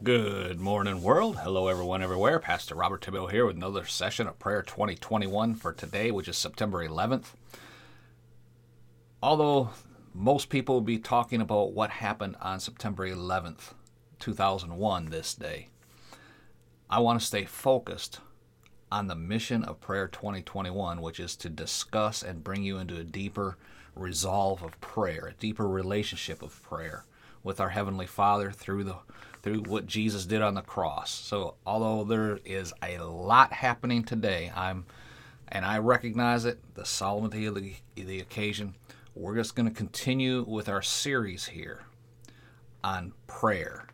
Good morning, world. Hello, everyone, everywhere. Pastor Robert Thibodeau here with another session of Prayer 2021 for today, which is September 11th. Although most people will be talking about what happened on September 11th, 2001, this day, I want to stay focused on the mission of Prayer 2021, which is to discuss and bring you into a deeper resolve of prayer, a deeper relationship of prayer with our Heavenly Father through the through what Jesus did on the cross. So although there is a lot happening today, I'm and I recognize it, the solemnity of the, the occasion. We're just going to continue with our series here on prayer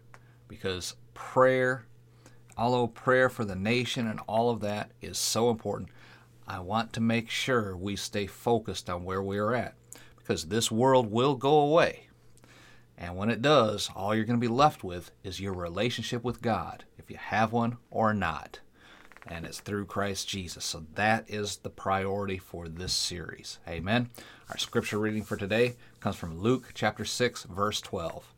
because prayer, although prayer for the nation and all of that is so important, I want to make sure we stay focused on where we are at because this world will go away. And when it does, all you're going to be left with is your relationship with God, if you have one or not. And it's through Christ Jesus. So that is the priority for this series. Amen. Our scripture reading for today comes from Luke chapter 6, verse 12.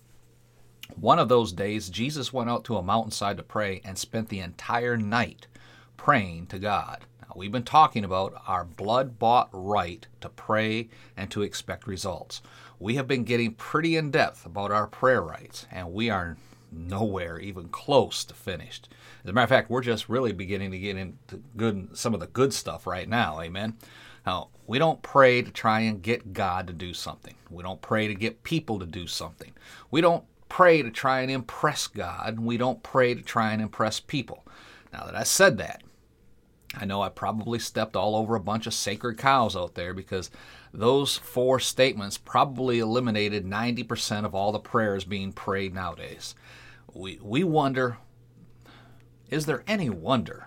One of those days, Jesus went out to a mountainside to pray and spent the entire night praying to God. Now, we've been talking about our blood bought right to pray and to expect results we have been getting pretty in depth about our prayer rights, and we are nowhere even close to finished. As a matter of fact, we're just really beginning to get into good some of the good stuff right now. Amen. Now, we don't pray to try and get God to do something. We don't pray to get people to do something. We don't pray to try and impress God. We don't pray to try and impress people. Now that I said that, I know I probably stepped all over a bunch of sacred cows out there because those four statements probably eliminated 90% of all the prayers being prayed nowadays. We, we wonder is there any wonder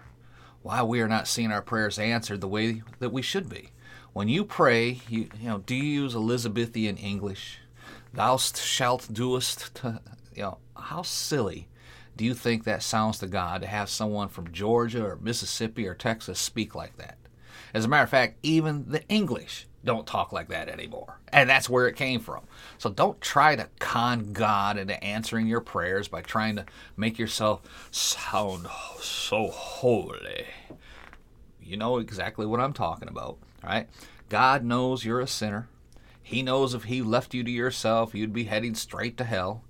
why we are not seeing our prayers answered the way that we should be? When you pray, you, you know, do you use Elizabethan English? Thou shalt doest, to, you know, how silly do you think that sounds to God to have someone from Georgia or Mississippi or Texas speak like that? As a matter of fact, even the English don't talk like that anymore. And that's where it came from. So don't try to con God into answering your prayers by trying to make yourself sound so holy. You know exactly what I'm talking about, right? God knows you're a sinner. He knows if he left you to yourself, you'd be heading straight to hell.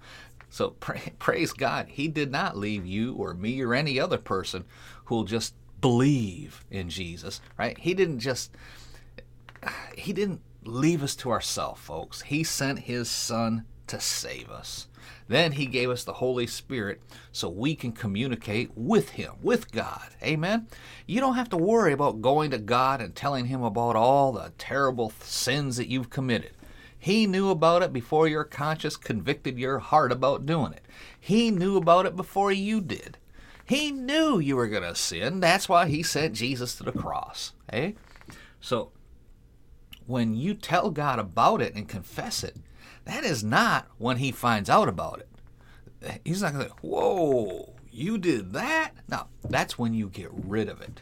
So pray, praise God, he did not leave you or me or any other person who'll just believe in Jesus, right? He didn't just he didn't leave us to ourselves, folks. He sent his son to save us. Then he gave us the Holy Spirit so we can communicate with him, with God. Amen. You don't have to worry about going to God and telling him about all the terrible sins that you've committed. He knew about it before your conscience convicted your heart about doing it. He knew about it before you did. He knew you were going to sin. That's why he sent Jesus to the cross. Eh? So when you tell God about it and confess it, that is not when he finds out about it. He's not going to say, Whoa, you did that? No, that's when you get rid of it.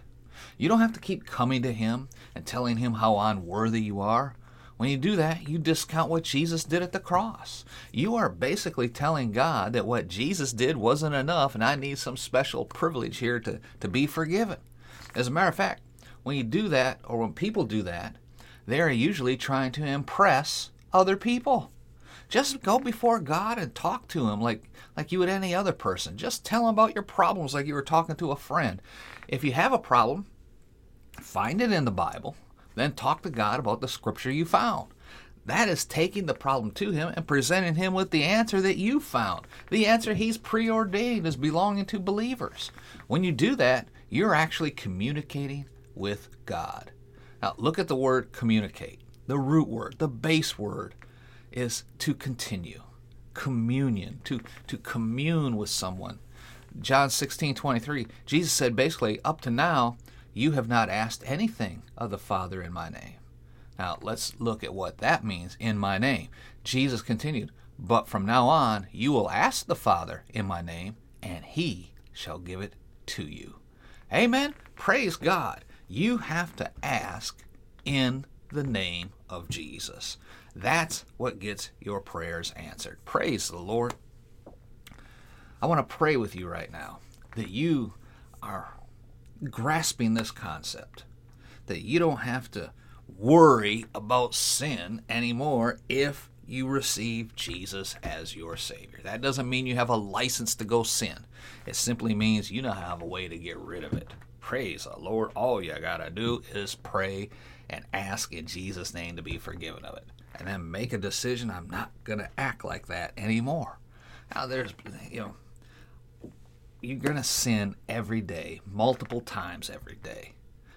You don't have to keep coming to him and telling him how unworthy you are. When you do that, you discount what Jesus did at the cross. You are basically telling God that what Jesus did wasn't enough and I need some special privilege here to, to be forgiven. As a matter of fact, when you do that, or when people do that, they're usually trying to impress other people. Just go before God and talk to him like like you would any other person. Just tell him about your problems like you were talking to a friend. If you have a problem, find it in the Bible, then talk to God about the scripture you found. That is taking the problem to him and presenting him with the answer that you found. The answer he's preordained as belonging to believers. When you do that, you're actually communicating with God. Now, look at the word communicate. The root word, the base word, is to continue, communion, to, to commune with someone. John 16 23, Jesus said basically, up to now, you have not asked anything of the Father in my name. Now, let's look at what that means in my name. Jesus continued, But from now on, you will ask the Father in my name, and he shall give it to you. Amen. Praise God you have to ask in the name of Jesus. That's what gets your prayers answered. Praise the Lord. I want to pray with you right now that you are grasping this concept, that you don't have to worry about sin anymore if you receive Jesus as your Savior. That doesn't mean you have a license to go sin. It simply means you now have a way to get rid of it. Praise the Lord. All you got to do is pray and ask in Jesus' name to be forgiven of it. And then make a decision I'm not going to act like that anymore. Now, there's, you know, you're going to sin every day, multiple times every day.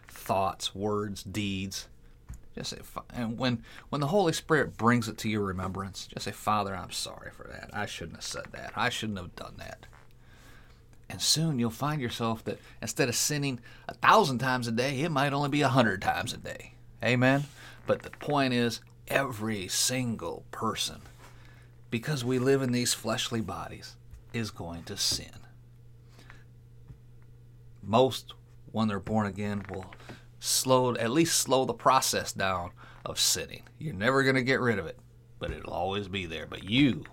Thoughts, words, deeds. Just say, and when when the Holy Spirit brings it to your remembrance, just say, Father, I'm sorry for that. I shouldn't have said that. I shouldn't have done that. And soon you'll find yourself that instead of sinning a thousand times a day, it might only be a hundred times a day. Amen. But the point is, every single person, because we live in these fleshly bodies, is going to sin most when they're born again will slow at least slow the process down of sinning. You're never going to get rid of it, but it'll always be there. But you,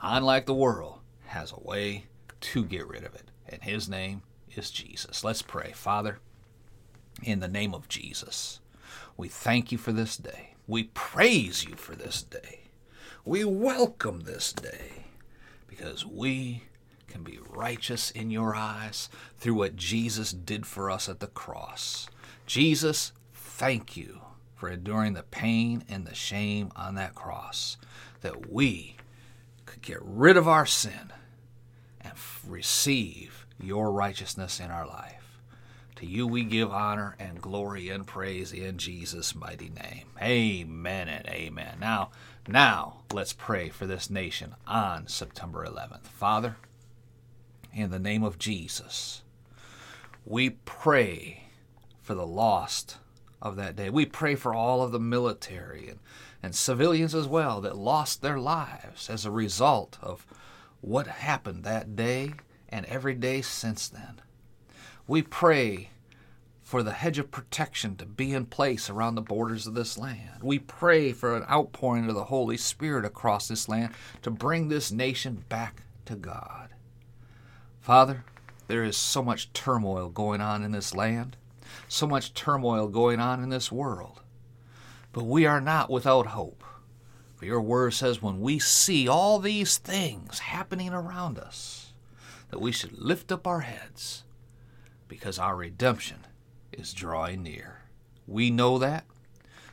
unlike the world, has a way to get rid of it, and his name is Jesus. Let's pray. Father, in the name of Jesus, we thank you for this day. We praise you for this day. We welcome this day because we can be righteous in your eyes through what Jesus did for us at the cross. Jesus, thank you for enduring the pain and the shame on that cross, that we could get rid of our sin and receive your righteousness in our life. To you we give honor and glory and praise in Jesus' mighty name. Amen and amen. Now, now let's pray for this nation on September 11th. Father, in the name of Jesus. We pray for the lost of that day. We pray for all of the military and, and civilians as well that lost their lives as a result of what happened that day and every day since then. We pray for the hedge of protection to be in place around the borders of this land. We pray for an outpouring of the Holy Spirit across this land to bring this nation back to God. Father, there is so much turmoil going on in this land, so much turmoil going on in this world. But we are not without hope. For your word says when we see all these things happening around us, that we should lift up our heads because our redemption is drawing near. We know that.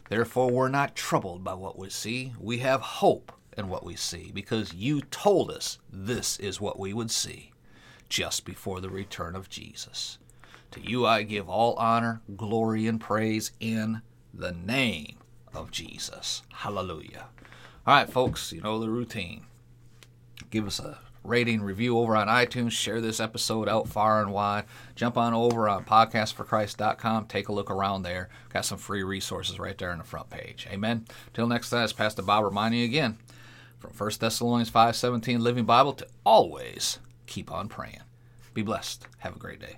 Therefore, we're not troubled by what we see. We have hope in what we see because you told us this is what we would see just before the return of Jesus. To you I give all honor, glory, and praise in the name of Jesus. Hallelujah. All right, folks, you know the routine. Give us a rating, review over on iTunes. Share this episode out far and wide. Jump on over on podcastforchrist.com. Take a look around there. Got some free resources right there on the front page. Amen. Till next time, it's Pastor Bob reminding you again from 1 Thessalonians 5.17 Living Bible to always keep on praying. Be blessed. Have a great day.